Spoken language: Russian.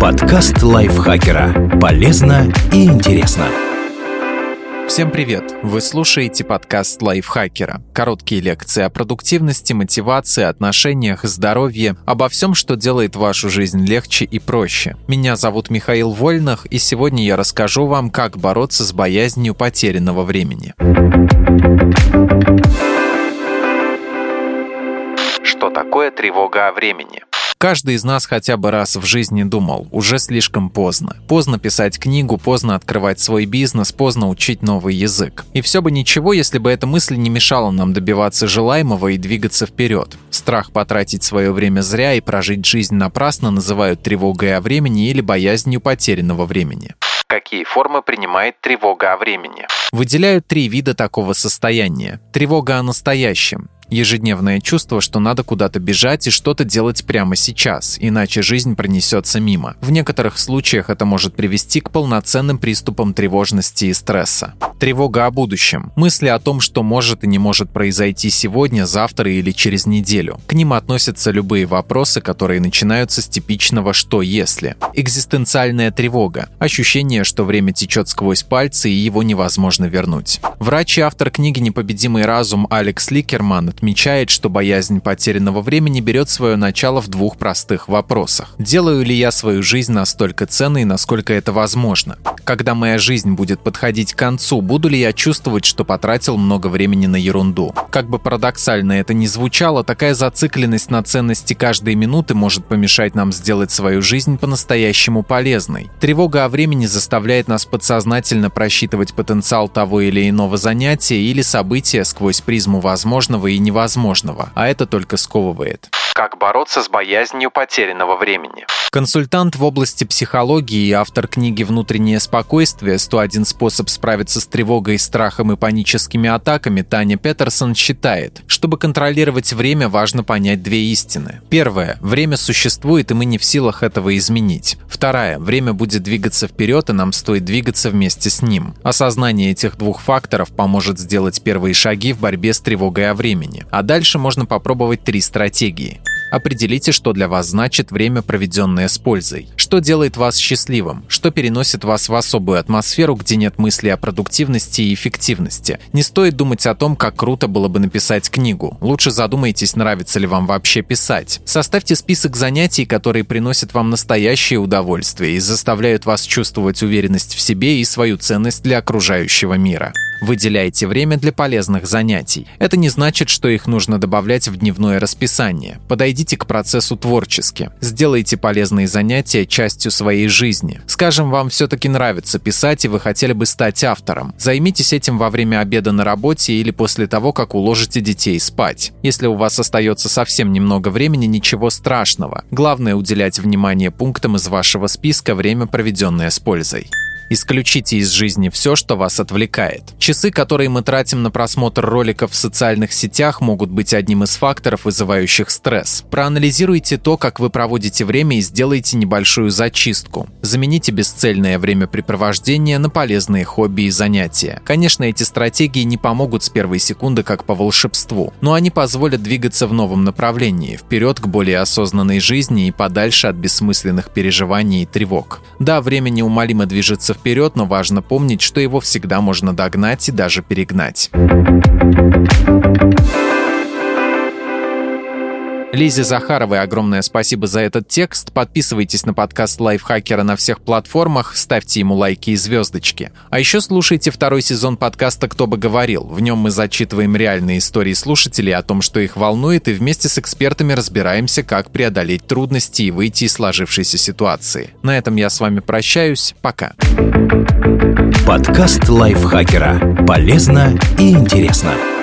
Подкаст лайфхакера. Полезно и интересно. Всем привет! Вы слушаете подкаст лайфхакера. Короткие лекции о продуктивности, мотивации, отношениях, здоровье, обо всем, что делает вашу жизнь легче и проще. Меня зовут Михаил Вольных, и сегодня я расскажу вам, как бороться с боязнью потерянного времени. Что такое тревога о времени? Каждый из нас хотя бы раз в жизни думал, уже слишком поздно. Поздно писать книгу, поздно открывать свой бизнес, поздно учить новый язык. И все бы ничего, если бы эта мысль не мешала нам добиваться желаемого и двигаться вперед. Страх потратить свое время зря и прожить жизнь напрасно называют тревогой о времени или боязнью потерянного времени какие формы принимает тревога о времени. Выделяют три вида такого состояния. Тревога о настоящем. Ежедневное чувство, что надо куда-то бежать и что-то делать прямо сейчас, иначе жизнь пронесется мимо. В некоторых случаях это может привести к полноценным приступам тревожности и стресса. Тревога о будущем. Мысли о том, что может и не может произойти сегодня, завтра или через неделю. К ним относятся любые вопросы, которые начинаются с типичного «что если?». Экзистенциальная тревога. Ощущение, что время течет сквозь пальцы и его невозможно вернуть. Врач и автор книги «Непобедимый разум» Алекс Ликерман отмечает, что боязнь потерянного времени берет свое начало в двух простых вопросах. Делаю ли я свою жизнь настолько ценной, насколько это возможно? Когда моя жизнь будет подходить к концу, буду ли я чувствовать, что потратил много времени на ерунду? Как бы парадоксально это ни звучало, такая зацикленность на ценности каждой минуты может помешать нам сделать свою жизнь по-настоящему полезной. Тревога о времени заставляет нас подсознательно просчитывать потенциал того или иного занятия или события сквозь призму возможного и невозможного, а это только сковывает. Как бороться с боязнью потерянного времени? Консультант в области психологии и автор книги «Внутреннее спокойствие. 101 способ справиться с тревогой, страхом и паническими атаками» Таня Петерсон считает, чтобы контролировать время, важно понять две истины. Первое. Время существует, и мы не в силах этого изменить. Вторая. Время будет двигаться вперед, и нам стоит двигаться вместе с ним. Осознание этих двух факторов поможет сделать первые шаги в борьбе с тревогой о времени. А дальше можно попробовать три стратегии. Определите, что для вас значит время, проведенное с пользой. Что делает вас счастливым? Что переносит вас в особую атмосферу, где нет мысли о продуктивности и эффективности? Не стоит думать о том, как круто было бы написать книгу. Лучше задумайтесь, нравится ли вам вообще писать. Составьте список занятий, которые приносят вам настоящее удовольствие и заставляют вас чувствовать уверенность в себе и свою ценность для окружающего мира. Выделяйте время для полезных занятий. Это не значит, что их нужно добавлять в дневное расписание. Подойдите к процессу творчески. Сделайте полезные занятия частью своей жизни. Скажем, вам все-таки нравится писать и вы хотели бы стать автором. Займитесь этим во время обеда на работе или после того, как уложите детей спать. Если у вас остается совсем немного времени, ничего страшного. Главное уделять внимание пунктам из вашего списка время, проведенное с пользой. Исключите из жизни все, что вас отвлекает. Часы, которые мы тратим на просмотр роликов в социальных сетях, могут быть одним из факторов, вызывающих стресс. Проанализируйте то, как вы проводите время и сделайте небольшую зачистку. Замените бесцельное времяпрепровождение на полезные хобби и занятия. Конечно, эти стратегии не помогут с первой секунды как по волшебству, но они позволят двигаться в новом направлении, вперед к более осознанной жизни и подальше от бессмысленных переживаний и тревог. Да, время неумолимо движется вперед, но важно помнить, что его всегда можно догнать и даже перегнать. Лизе Захаровой огромное спасибо за этот текст. Подписывайтесь на подкаст Лайфхакера на всех платформах, ставьте ему лайки и звездочки. А еще слушайте второй сезон подкаста «Кто бы говорил». В нем мы зачитываем реальные истории слушателей о том, что их волнует, и вместе с экспертами разбираемся, как преодолеть трудности и выйти из сложившейся ситуации. На этом я с вами прощаюсь. Пока. Подкаст Лайфхакера. Полезно и интересно.